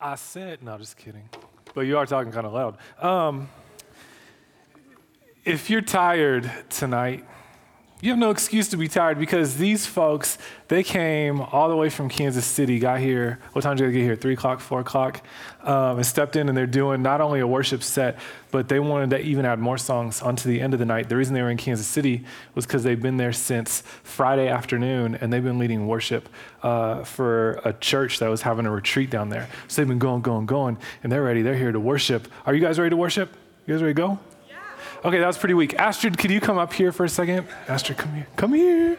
I said, no, just kidding. But you are talking kind of loud. Um, if you're tired tonight, you have no excuse to be tired because these folks, they came all the way from Kansas City, got here. What time did they get here? Three o'clock, four o'clock, um, and stepped in, and they're doing not only a worship set, but they wanted to even add more songs onto the end of the night. The reason they were in Kansas City was because they've been there since Friday afternoon, and they've been leading worship uh, for a church that was having a retreat down there. So they've been going, going, going, and they're ready. They're here to worship. Are you guys ready to worship? You guys ready to go? Okay, that was pretty weak. Astrid, could you come up here for a second? Astrid, come here. Come here.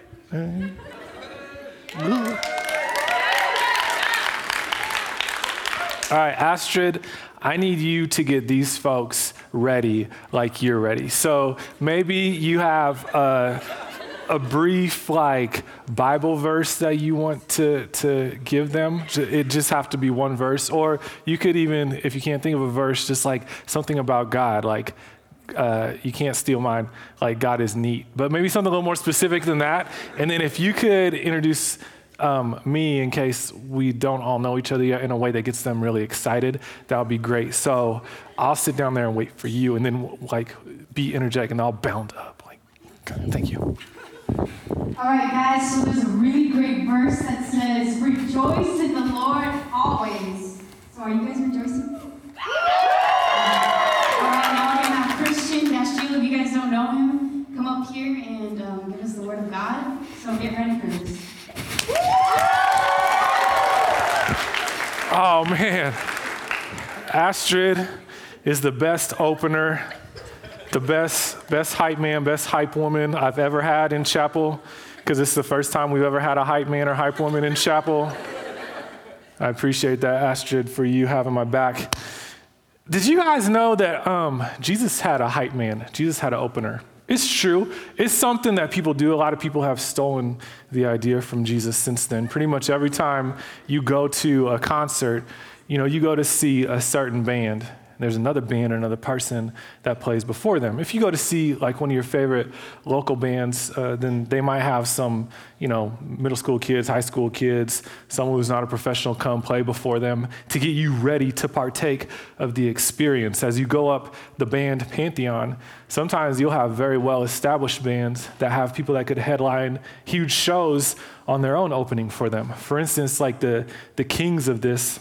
All right, Astrid, I need you to get these folks ready like you're ready. So maybe you have a, a brief like Bible verse that you want to, to give them. It just have to be one verse. Or you could even, if you can't think of a verse, just like something about God, like uh, you can't steal mine. Like God is neat, but maybe something a little more specific than that. And then if you could introduce um, me in case we don't all know each other yet in a way that gets them really excited, that would be great. So I'll sit down there and wait for you, and then like be energetic and all bound up. Like, thank you. All right, guys. So there's a really great verse that says, "Rejoice in the Lord always." So are you guys rejoicing? don't know him, come up here and um, give us the word of God. So get ready for this. Oh, man. Astrid is the best opener, the best, best hype man, best hype woman I've ever had in chapel, because it's the first time we've ever had a hype man or hype woman in chapel. I appreciate that, Astrid, for you having my back. Did you guys know that um, Jesus had a hype man? Jesus had an opener. It's true. It's something that people do. A lot of people have stolen the idea from Jesus since then. Pretty much every time you go to a concert, you know, you go to see a certain band, there's another band or another person that plays before them. If you go to see like one of your favorite local bands, uh, then they might have some, you know, middle school kids, high school kids, someone who's not a professional come play before them to get you ready to partake of the experience. As you go up the band pantheon, sometimes you'll have very well established bands that have people that could headline huge shows on their own opening for them. For instance, like the, the kings of this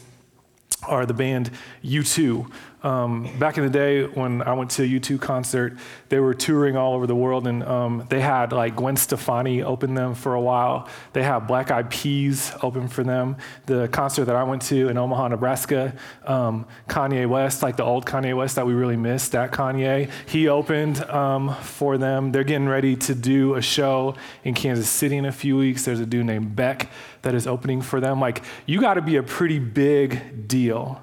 are the band U2. Um, back in the day when I went to a U2 concert, they were touring all over the world, and um, they had like Gwen Stefani open them for a while. They had Black Eyed Peas open for them. The concert that I went to in Omaha, Nebraska, um, Kanye West, like the old Kanye West that we really missed, that Kanye, he opened um, for them. They're getting ready to do a show in Kansas City in a few weeks. There's a dude named Beck that is opening for them. Like, you got to be a pretty big deal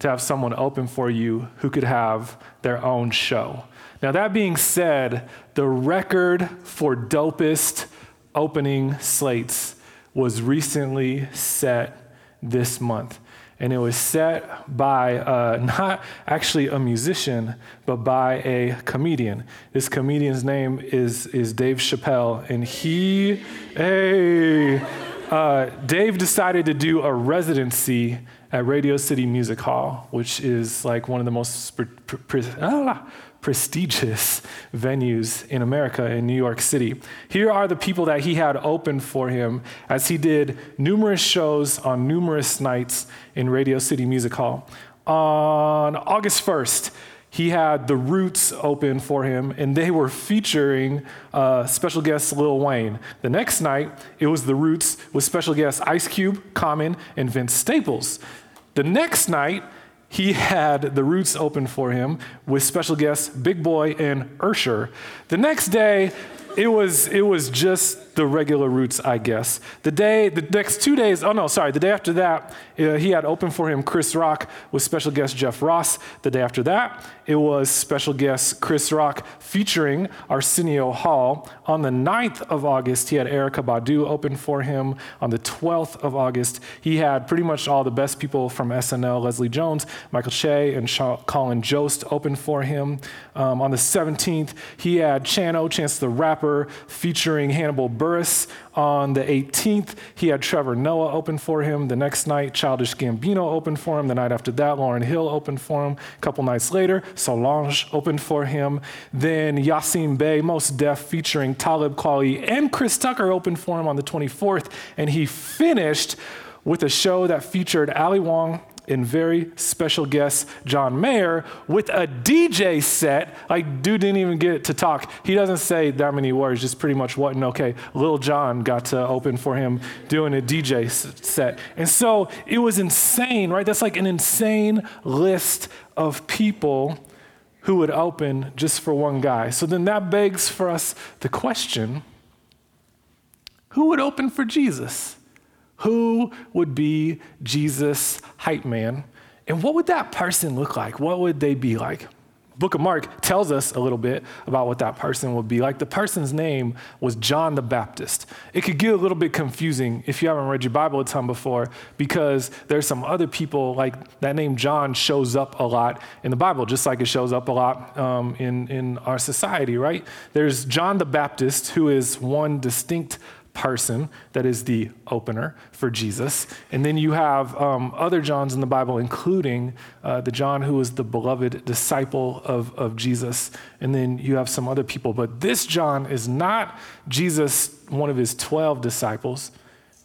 to have someone open for you who could have their own show. Now, that being said, the record for dopest opening slates was recently set this month. And it was set by uh, not actually a musician, but by a comedian. This comedian's name is, is Dave Chappelle. And he, hey, uh, Dave decided to do a residency at Radio City Music Hall, which is like one of the most pre- pre- ah, prestigious venues in America in New York City. Here are the people that he had open for him as he did numerous shows on numerous nights in Radio City Music Hall. On August 1st, he had the Roots open for him, and they were featuring uh, special guest Lil Wayne. The next night, it was the Roots with special guests Ice Cube, Common, and Vince Staples. The next night, he had the Roots open for him with special guests Big Boi and Usher. The next day, it was, it was just the regular Roots, I guess. The day, the next two days, oh no, sorry, the day after that, uh, he had open for him Chris Rock with special guest Jeff Ross. The day after that, it was special guest Chris Rock featuring Arsenio Hall. On the 9th of August, he had Erykah Badu open for him. On the 12th of August, he had pretty much all the best people from SNL Leslie Jones, Michael Che, and Colin Jost open for him. Um, on the 17th, he had Chano, Chance the Rapper, featuring Hannibal Buress on the 18th. He had Trevor Noah open for him. The next night, Childish Gambino opened for him. The night after that, Lauryn Hill opened for him. A couple nights later, Solange opened for him. Then Yasiin Bey, Mos Def, featuring Talib Kweli and Chris Tucker opened for him on the 24th. And he finished with a show that featured Ali Wong and very special guest John Mayer with a DJ set. Like, dude didn't even get to talk. He doesn't say that many words, just pretty much what and okay. Lil Jon got to open for him doing a DJ set. And so it was insane, right? That's like an insane list of people who would open just for one guy. So then that begs for us the question who would open for Jesus? Who would be Jesus' hype man? And what would that person look like? What would they be like? Book of Mark tells us a little bit about what that person would be like. The person's name was John the Baptist. It could get a little bit confusing if you haven't read your Bible a ton before, because there's some other people like that name John shows up a lot in the Bible, just like it shows up a lot um, in in our society, right? There's John the Baptist, who is one distinct person that is the opener for Jesus. And then you have um, other Johns in the Bible, including uh, the John who was the beloved disciple of, of Jesus. And then you have some other people. But this John is not Jesus, one of his 12 disciples.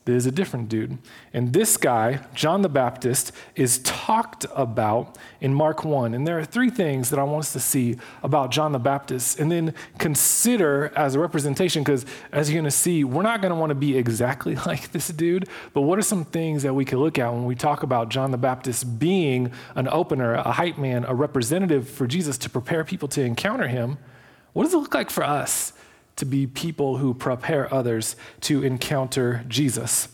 There's a different dude. And this guy, John the Baptist, is talked about in Mark 1. And there are three things that I want us to see about John the Baptist and then consider as a representation, because as you're going to see, we're not going to want to be exactly like this dude, but what are some things that we can look at when we talk about John the Baptist being an opener, a hype man, a representative for Jesus to prepare people to encounter him? What does it look like for us? To be people who prepare others to encounter Jesus.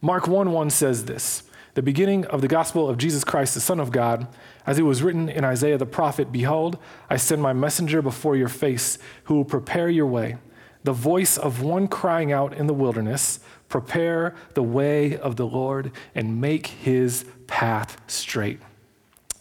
Mark 1 1 says this The beginning of the gospel of Jesus Christ, the Son of God, as it was written in Isaiah the prophet Behold, I send my messenger before your face, who will prepare your way. The voice of one crying out in the wilderness, Prepare the way of the Lord and make his path straight.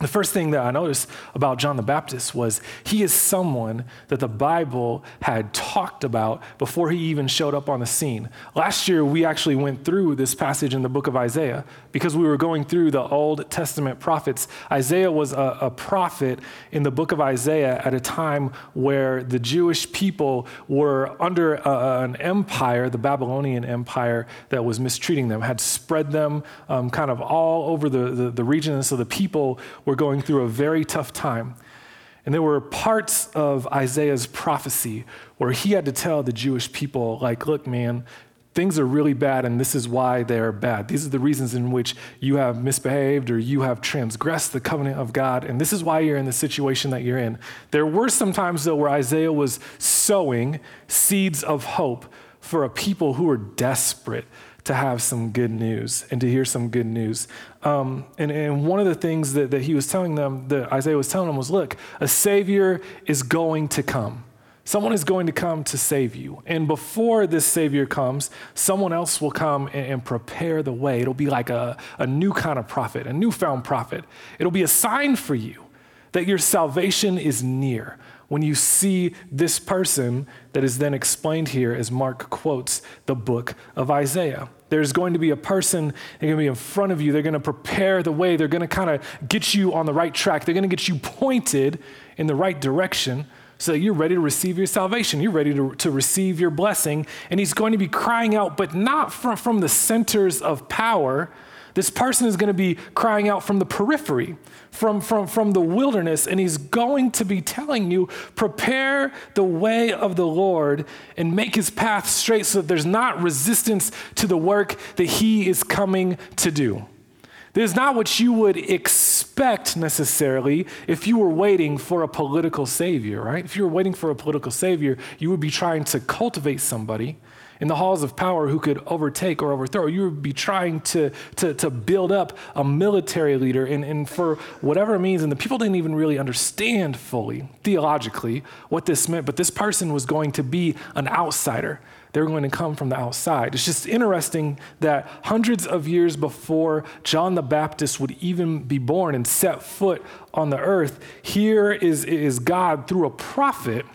The first thing that I noticed about John the Baptist was he is someone that the Bible had talked about before he even showed up on the scene. Last year, we actually went through this passage in the book of Isaiah because we were going through the Old Testament prophets. Isaiah was a, a prophet in the book of Isaiah at a time where the Jewish people were under a, an empire, the Babylonian Empire, that was mistreating them, had spread them um, kind of all over the, the, the region. And so the people were were going through a very tough time. And there were parts of Isaiah's prophecy where he had to tell the Jewish people, like, look, man, things are really bad, and this is why they are bad. These are the reasons in which you have misbehaved or you have transgressed the covenant of God, and this is why you're in the situation that you're in. There were some times, though, where Isaiah was sowing seeds of hope for a people who were desperate to have some good news and to hear some good news. Um, and, and one of the things that, that he was telling them, that Isaiah was telling them, was look, a Savior is going to come. Someone is going to come to save you. And before this Savior comes, someone else will come and, and, prepare the way. It'll be like a, a new kind of prophet, a newfound prophet. It'll be a sign for you that your salvation is near when you see this person that is then explained here as Mark quotes the book of Isaiah. There's going to be a person, they're going to be in front of you. They're going to prepare the way. They're going to kind of get you on the right track. They're going to get you pointed in the right direction so that you're ready to receive your salvation. You're ready to, to receive your blessing. And he's going to be crying out, but not from, from the centers of power this person is going to be crying out from the periphery, from, from, from the wilderness, and he's going to be telling you, prepare the way of the Lord and make his path straight so that there's not resistance to the work that he is coming to do. This is not what you would expect necessarily if you were waiting for a political savior, right? If you were waiting for a political savior, you would be trying to cultivate somebody in the halls of power who could overtake or overthrow. You would be trying to, to, to build up a military leader, and, and for whatever it means, and the people didn't even really understand fully, theologically, what this meant, but this person was going to be an outsider. They were going to come from the outside. It's just interesting that hundreds of years before John the Baptist would even be born and set foot on the earth, here is, is God through a prophet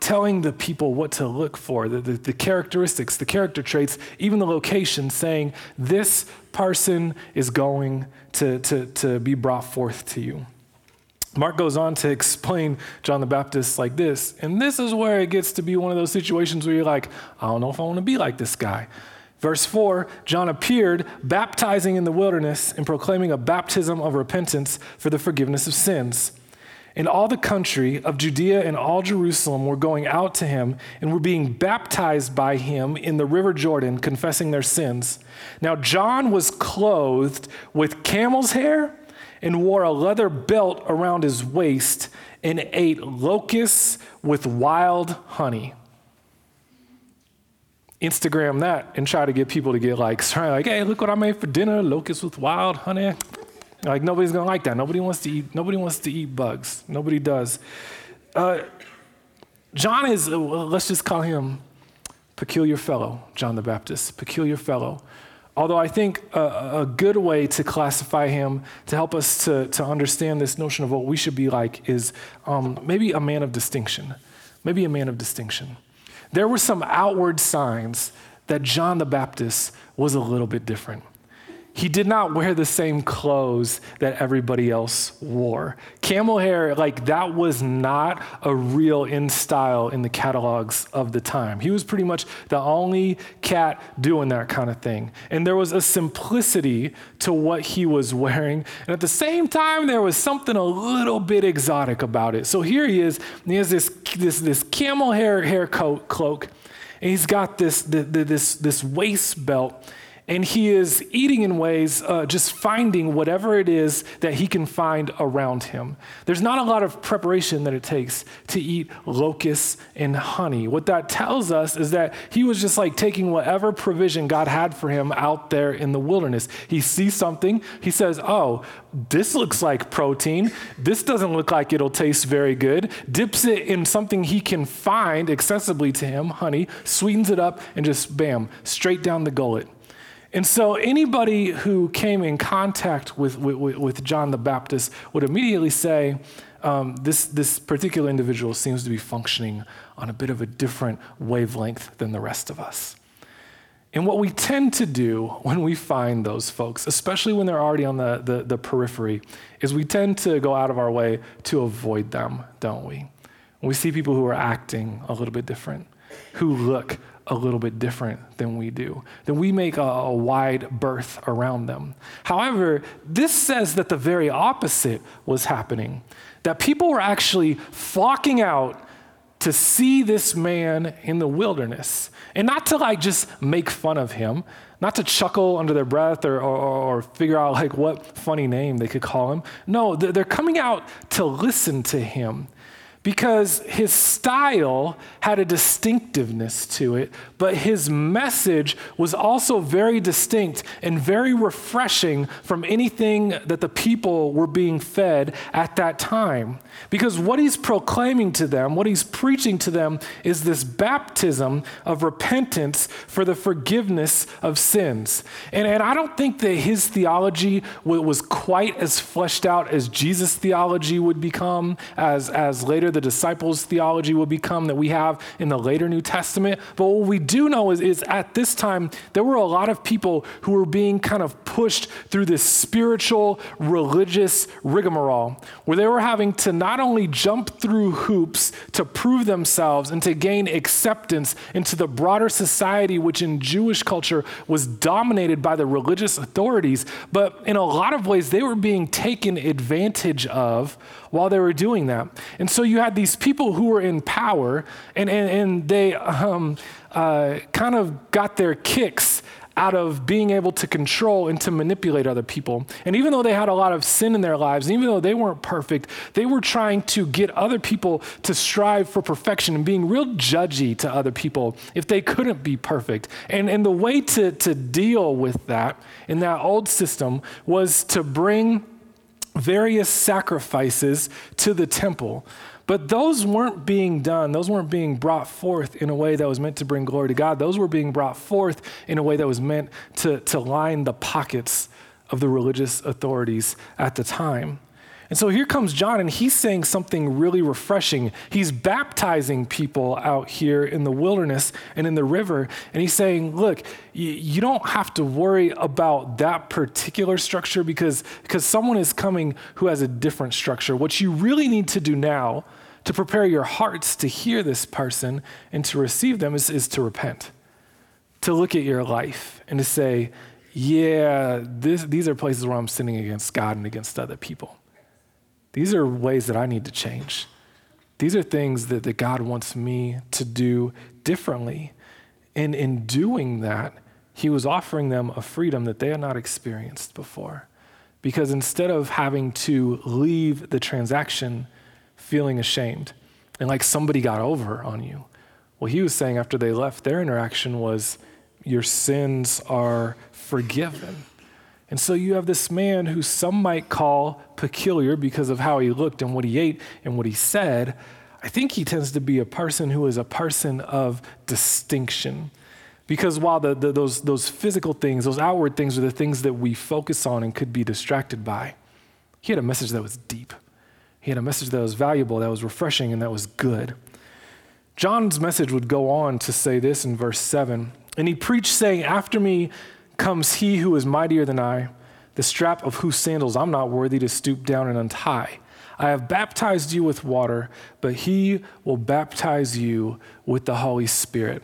telling the people what to look for, the, the, the characteristics, the character traits, even the location, saying, This person is going to, to, to be brought forth to you. Mark goes on to explain John the Baptist like this, and this is where it gets to be one of those situations where you're like, I don't know if I want to be like this guy. Verse 4 John appeared, baptizing in the wilderness and proclaiming a baptism of repentance for the forgiveness of sins. And all the country of Judea and all Jerusalem were going out to him and were being baptized by him in the river Jordan, confessing their sins. Now, John was clothed with camel's hair and wore a leather belt around his waist and ate locusts with wild honey. Instagram that and try to get people to get likes. Right? Like, hey, look what I made for dinner: locusts with wild honey. Like nobody's gonna like that. Nobody wants to eat. Nobody wants to eat bugs. Nobody does. Uh, John is. Uh, let's just call him peculiar fellow. John the Baptist, peculiar fellow. Although I think a, a, good way to classify him to help us to, to understand this notion of what we should be like is um, maybe a man of distinction. Maybe a man of distinction. There were some outward signs that John the Baptist was a little bit different. He did not wear the same clothes that everybody else wore. Camel hair, like that was not a real in style in the catalogs of the time. He was pretty much the only cat doing that kind of thing. And there was a simplicity to what he was wearing. And at the same time, there was something a little bit exotic about it. So here he is, he has this, this, this camel hair hair coat, cloak, and he's got this, this, this waist belt and he is eating in ways, uh, just finding whatever it is that he can find around him. There's not a lot of preparation that it takes to eat locusts and honey. What that tells us is that he was just like taking whatever provision God had for him out there in the wilderness. He sees something, he says, Oh, this looks like protein. This doesn't look like it'll taste very good. Dips it in something he can find accessibly to him, honey, sweetens it up, and just bam, straight down the gullet. And so anybody who came in contact with, with, with John the Baptist would immediately say, um, this, this particular individual seems to be functioning on a bit of a different wavelength than the rest of us. And what we tend to do when we find those folks, especially when they're already on the, the, the periphery, is we tend to go out of our way to avoid them, don't we? we see people who are acting a little bit different, who look a little bit different than we do, then we make a, a, wide berth around them. However, this says that the very opposite was happening, that people were actually flocking out to see this man in the wilderness and not to like just make fun of him not to chuckle under their breath or, or, or, figure out like what funny name they could call him no they're coming out to listen to him because his style had a distinctiveness to it, but his message was also very distinct and very refreshing from anything that the people were being fed at that time. Because what he's proclaiming to them, what he's preaching to them, is this baptism of repentance for the forgiveness of sins. And, and I don't think that his theology was quite as fleshed out as Jesus' theology would become, as, as later the disciples' theology will become that we have in the later New Testament. But what we do know is, is at this time, there were a lot of people who were being kind of pushed through this spiritual, religious rigmarole, where they were having to not only jump through hoops to prove themselves and to gain acceptance into the broader society, which in Jewish culture was dominated by the religious authorities, but in a lot of ways, they were being taken advantage of while they were doing that. And so you had these people who were in power, and, and, and they um, uh, kind of got their kicks out of being able to control and to manipulate other people. And even though they had a lot of sin in their lives, even though they weren't perfect, they were trying to get other people to strive for perfection and being real judgy to other people if they couldn't be perfect. And, and the way to, to deal with that in that old system was to bring various sacrifices to the temple. But those weren't being done, those weren't being brought forth in a way that was meant to bring glory to God. Those were being brought forth in a way that was meant to, to line the pockets of the religious authorities at the time. And so here comes John, and he's saying something really refreshing. He's baptizing people out here in the wilderness and in the river. And he's saying, Look, you, you don't have to worry about that particular structure because, because someone is coming who has a different structure. What you really need to do now to prepare your hearts to hear this person and to receive them is, is to repent, to look at your life and to say, Yeah, this, these are places where I'm sinning against God and against other people. These are ways that I need to change. These are things that, that God wants me to do differently. And in doing that, He was offering them a freedom that they had not experienced before. Because instead of having to leave the transaction feeling ashamed and like somebody got over on you, what He was saying after they left their interaction was, Your sins are forgiven. And so you have this man who some might call peculiar because of how he looked and what he ate and what he said. I think he tends to be a person who is a person of distinction. Because while the, the, those, those physical things, those outward things, are the things that we focus on and could be distracted by, he had a message that was deep. He had a message that was valuable, that was refreshing, and that was good. John's message would go on to say this in verse 7 And he preached, saying, After me comes he who is mightier than I, the strap of whose sandals I'm not worthy to stoop down and untie. I have baptized you with water, but he will baptize you with the Holy Spirit.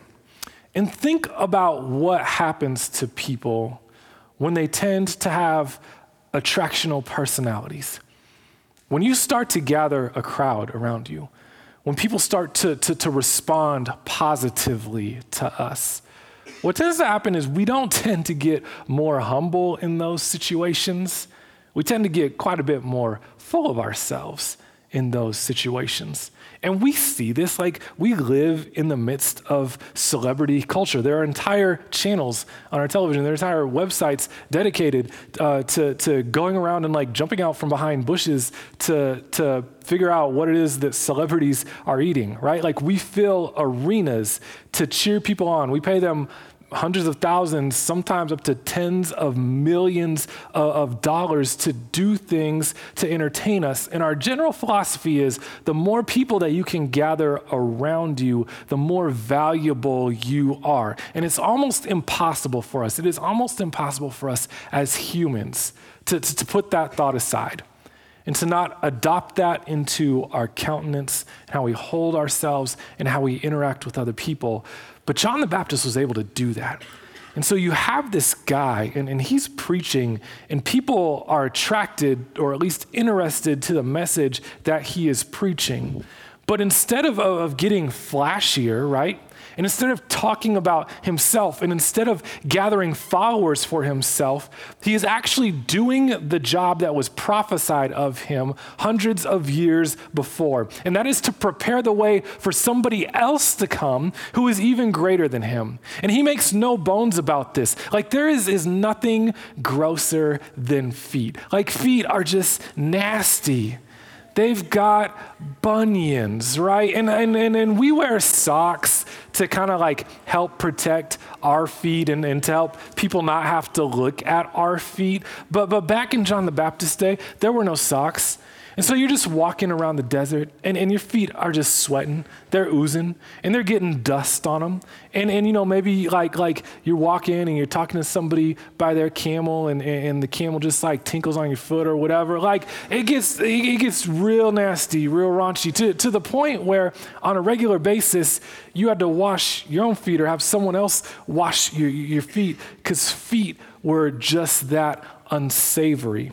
And think about what happens to people when they tend to have attractional personalities. When you start to gather a crowd around you, when people start to, to, to respond positively to us, what tends to happen is we don't tend to get more humble in those situations. We tend to get quite a bit more full of ourselves in those situations. And we see this like we live in the midst of celebrity culture. There are entire channels on our television, there are entire websites dedicated uh, to, to going around and like jumping out from behind bushes to, to figure out what it is that celebrities are eating, right? Like we fill arenas to cheer people on. We pay them hundreds of thousands, sometimes up to tens of millions of dollars to do things to entertain us. And our general philosophy is the more people that you can gather around you, the more valuable you are. And it's almost impossible for us, it is almost impossible for us as humans to, to, to put that thought aside and to not adopt that into our countenance, how we hold ourselves, and how we interact with other people. But John the Baptist was able to do that. And so you have this guy, and, and he's preaching, and people are attracted or at least interested to the message that he is preaching. But instead of, of getting flashier, right? And instead of talking about himself and instead of gathering followers for himself, he is actually doing the job that was prophesied of him hundreds of years before. And that is to prepare the way for somebody else to come who is even greater than him. And he makes no bones about this. Like, there is, is nothing grosser than feet. Like, feet are just nasty. They've got bunions, right? And, and, and, and we wear socks to kind of like help protect our feet and, and to help people not have to look at our feet. But, but back in John the Baptist day, there were no socks. And so you're just walking around the desert and, and your feet are just sweating. They're oozing and they're getting dust on them. And, and you know, maybe like, like you're walking and you're talking to somebody by their camel and, and the camel just like tinkles on your foot or whatever. Like it gets, it gets real nasty, real raunchy to, to the point where on a regular basis, you had to wash your own feet or have someone else wash your, your feet because feet were just that unsavory.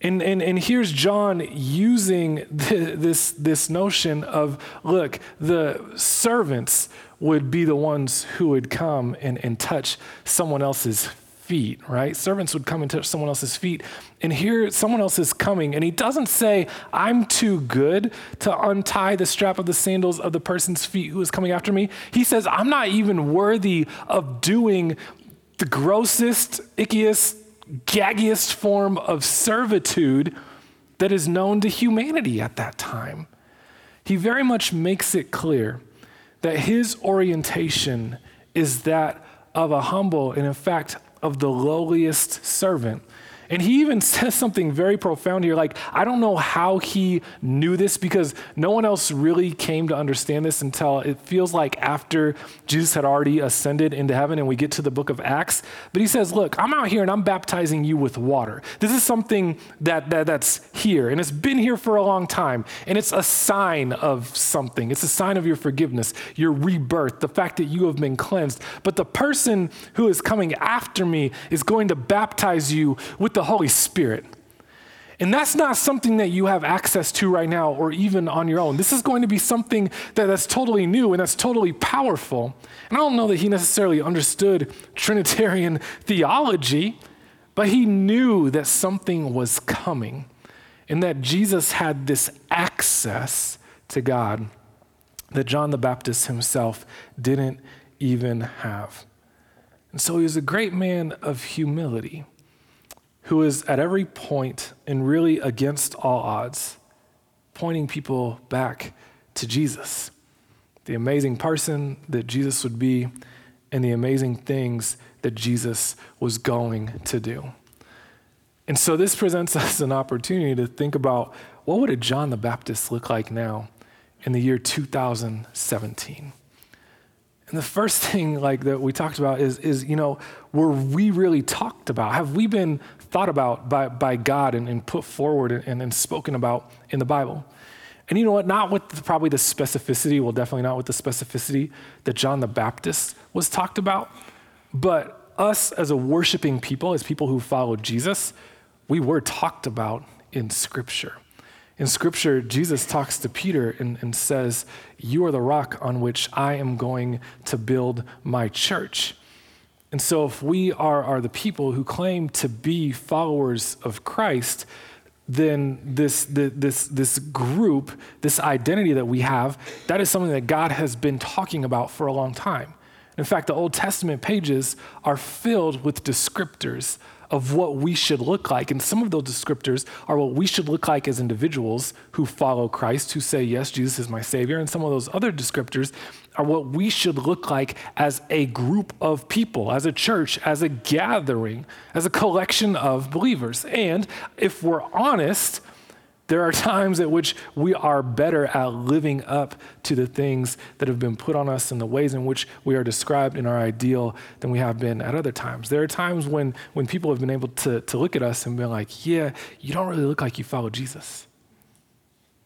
And, and, and here's John using this, this notion of look, the servants would be the ones who would come and, and touch someone else's feet, right? Servants would come and touch someone else's feet. And here someone else is coming, and he doesn't say, I'm too good to untie the strap of the sandals of the person's feet who is coming after me. He says, I'm not even worthy of doing the grossest, ickiest, gaggiest form of servitude that is known to humanity at that time. He very much makes it clear that his orientation is that of a humble and, in fact, of the lowliest servant. And he even says something very profound here. Like, I don't know how he knew this because no one else really came to understand this until it feels like after Jesus had already ascended into heaven and we get to the book of Acts. But he says, Look, I'm out here and I'm baptizing you with water. This is something that, that that's here and it's been here for a long time. And it's a sign of something. It's a sign of your forgiveness, your rebirth, the fact that you have been cleansed. But the person who is coming after me is going to baptize you with the Holy Spirit. And that's not something that you have access to right now or even on your own. This is going to be something that, that's totally new and that's totally powerful. And I don't know that he necessarily understood Trinitarian theology, but he knew that something was coming and that Jesus had this access to God that John the Baptist himself didn't even have. And so he was a great man of humility who is at every point and really against all odds, pointing people back to Jesus, the amazing person that Jesus would be, and the amazing things that Jesus was going to do. And so this presents us an opportunity to think about what would a John the Baptist look like now in the year 2017? And the first thing like that we talked about is, is you know, were we really talked about? Have we been thought about by, by God and, and put forward and, and spoken about in the Bible? And you know what? Not with the, probably the specificity, well, definitely not with the specificity that John the Baptist was talked about, but us as a worshiping people, as people who follow Jesus, we were talked about in Scripture. In Scripture, Jesus talks to Peter and, and, says, You are the rock on which I am going to build my church. And so, if we are, are the people who claim to be followers of Christ, then this, this, this group, this identity that we have, that is something that God has been talking about for a long time. In fact, the Old Testament pages are filled with descriptors of what we should look like. And some of those descriptors are what we should look like as individuals who follow Christ, who say, Yes, Jesus is my Savior. And some of those other descriptors are what we should look like as a group of people, as a church, as a gathering, as a collection of believers. And if we're honest, there are times at which we are better at living up to the things that have been put on us and the ways in which we are described in our ideal than we have been at other times. There are times when, when people have been able to, to look at us and be like, yeah, you don't really look like you follow Jesus.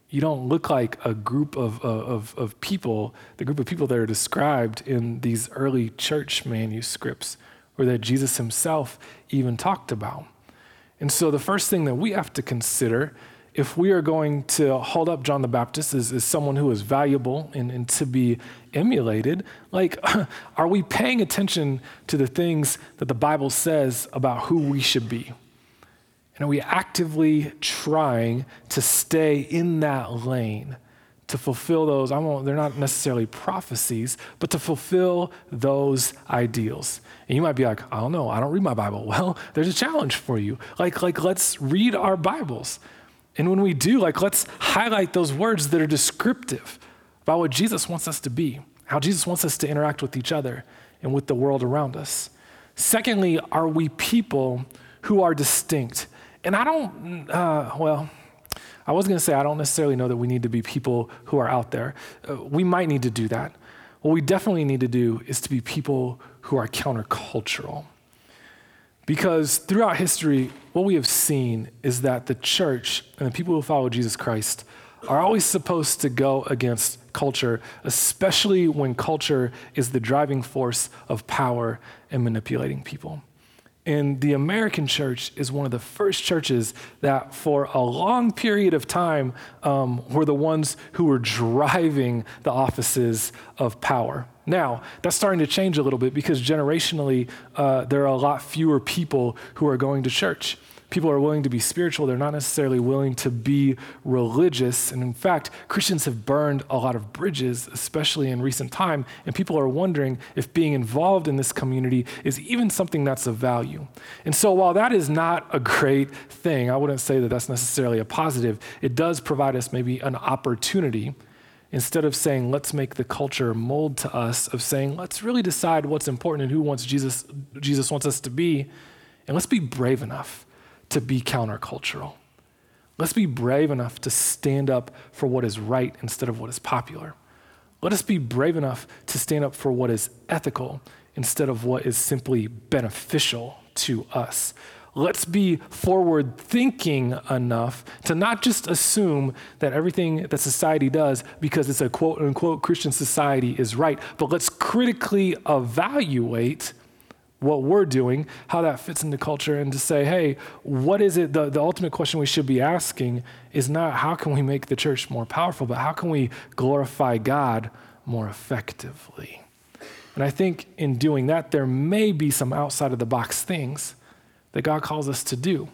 You don't look like a group of, of, of people, the group of people that are described in these early church manuscripts, or that Jesus himself even talked about. And so the first thing that we have to consider if we are going to hold up John the Baptist as, as someone who is valuable and, and to be emulated, like, are we paying attention to the things that the Bible says about who we should be? And are we actively trying to stay in that lane to fulfill those? I won't, they're not necessarily prophecies, but to fulfill those ideals. And you might be like, I don't know, I don't read my Bible. Well, there's a challenge for you. Like, like let's read our Bibles. And when we do, like, let's highlight those words that are descriptive about what Jesus wants us to be, how Jesus wants us to interact with each other and with the world around us. Secondly, are we people who are distinct? And I don't, uh, well, I was going to say I don't necessarily know that we need to be people who are out there. Uh, we might need to do that. What we definitely need to do is to be people who are countercultural. Because throughout history, what we have seen is that the church and the people who follow Jesus Christ are always supposed to go against culture, especially when culture is the driving force of power and manipulating people. And the American church is one of the first churches that, for a long period of time, um, were the ones who were driving the offices of power. Now, that's starting to change a little bit because generationally, uh, there are a lot fewer people who are going to church. People are willing to be spiritual, they're not necessarily willing to be religious. And in fact, Christians have burned a lot of bridges, especially in recent time, and people are wondering if being involved in this community is even something that's of value. And so, while that is not a great thing, I wouldn't say that that's necessarily a positive, it does provide us maybe an opportunity instead of saying, let's make the culture mold to us, of saying, let's really decide what's important and who wants Jesus, Jesus wants us to be, and let's be brave enough to be countercultural. Let's be brave enough to stand up for what is right instead of what is popular. Let us be brave enough to stand up for what is ethical instead of what is simply beneficial to us. Let's be forward thinking enough to not just assume that everything that society does, because it's a quote unquote Christian society, is right, but let's critically evaluate what we're doing, how that fits into culture, and to say, hey, what is it? The, the ultimate question we should be asking is not how can we make the church more powerful, but how can we glorify God more effectively? And I think in doing that, there may be some outside of the box things that God calls us to do.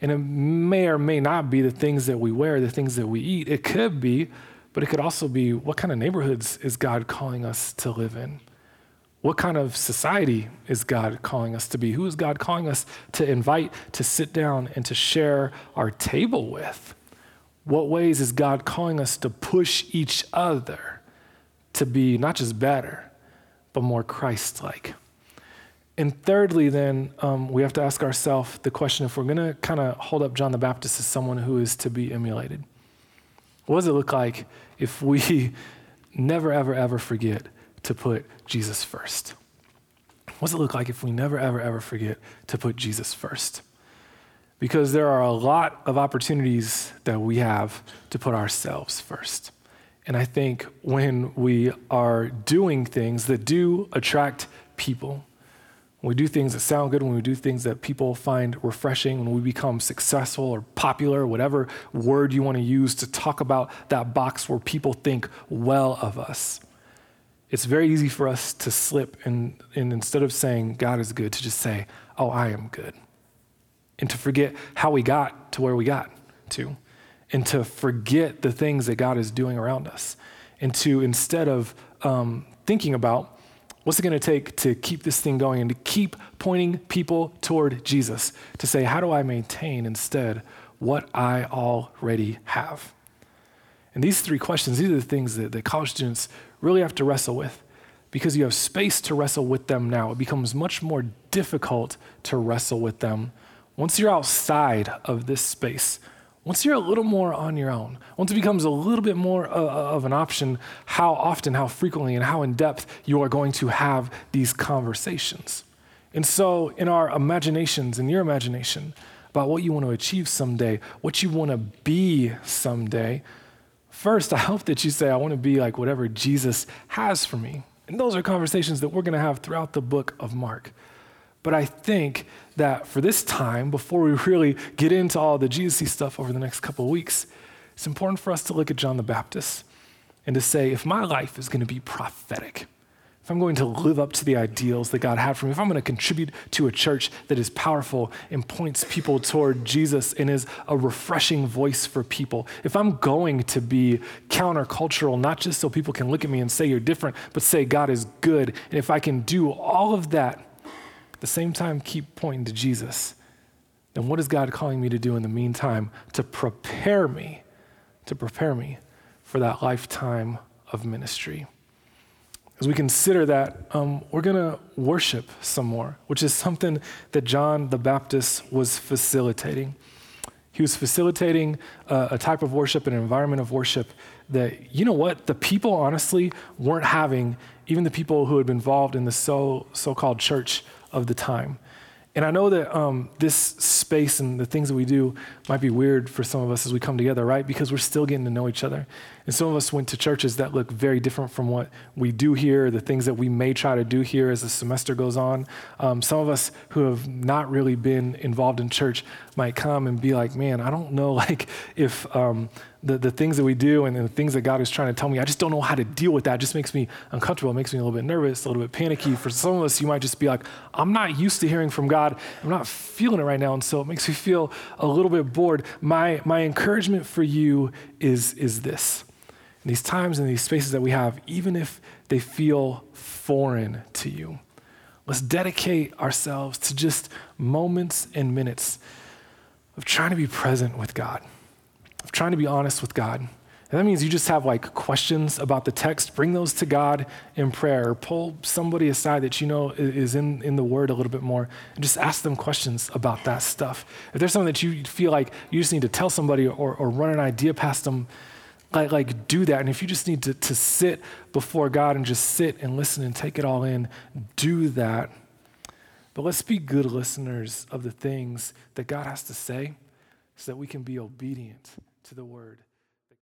And it may or may not be the things that we wear, the things that we eat. It could be, but it could also be what kind of neighborhoods is God calling us to live in? What kind of society is God calling us to be? Who is God calling us to invite to sit down and to share our table with? What ways is God calling us to push each other to be not just better, but more Christ like? And thirdly, then, um, we have to ask ourselves the question if we're going to kind of hold up John the Baptist as someone who is to be emulated, what does it look like if we never, ever, ever forget to put Jesus first? What does it look like if we never, ever, ever forget to put Jesus first? Because there are a lot of opportunities that we have to put ourselves first. And I think when we are doing things that do attract people, when we do things that sound good, when we do things that people find refreshing, when we become successful or popular, whatever word you want to use to talk about that box where people think well of us, it's very easy for us to slip and, and instead of saying God is good, to just say, oh, I am good. And to forget how we got to where we got to. And to forget the things that God is doing around us. And to instead of um, thinking about what's it going to take to keep this thing going and to keep pointing people toward Jesus, to say, how do I maintain instead what I already have? And these three questions, these are the things that, that college students really have to wrestle with because you have space to wrestle with them now. It becomes much more difficult to wrestle with them once you're outside of this space. Once you're a little more on your own, once it becomes a little bit more uh, uh, of an option, how often, how frequently, and how in depth you are going to have these conversations. And so, in our imaginations, in your imagination, about what you want to achieve someday, what you want to be someday, First, I hope that you say, I want to be like whatever Jesus has for me. And those are conversations that we're going to have throughout the book of Mark. But I think that for this time, before we really get into all the Jesus stuff over the next couple of weeks, it's important for us to look at John the Baptist and to say, if my life is going to be prophetic, if I'm going to live up to the ideals that God had for me, if I'm going to contribute to a church that is powerful and points people toward Jesus and is a refreshing voice for people, if I'm going to be countercultural, not just so people can look at me and say you're different, but say God is good, and if I can do all of that, at the same time keep pointing to Jesus, then what is God calling me to do in the meantime to prepare me, to prepare me for that lifetime of ministry? as we consider that, um, we're going to worship some more, which is something that John the Baptist was facilitating. He was facilitating uh, a type of worship, an environment of worship that, you know what, the people honestly weren't having, even the people who had been involved in the so, so-called church of the time. And I know that um, this space and the things that we do might be weird for some of us as we come together, right? Because we're still getting to know each other. And some of us went to churches that look very different from what we do here, the things that we may try to do here as the semester goes on. Um, some of us who have not really been involved in church might come and be like, man, I don't know like if um, the, the things that we do and the things that God is trying to tell me, I just don't know how to deal with that. It just makes me uncomfortable. It makes me a little bit nervous, a little bit panicky. For some of us, you might just be like, I'm not used to hearing from God. I'm not feeling it right now. And so it makes me feel a little bit bored. My, my encouragement for you is, is this. In these times and these spaces that we have, even if they feel foreign to you, let's dedicate ourselves to just moments and minutes of trying to be present with God of trying to be honest with God And that means you just have like questions about the text, bring those to God in prayer, pull somebody aside that you know is in, in the Word a little bit more, and just ask them questions about that stuff. If there's something that you feel like you just need to tell somebody or, or run an idea past them, like, like do that. And if you just need to, to sit before God and just sit and listen and take it all in, do that. But let's be good listeners of the things that God has to say so that we can be obedient to the Word.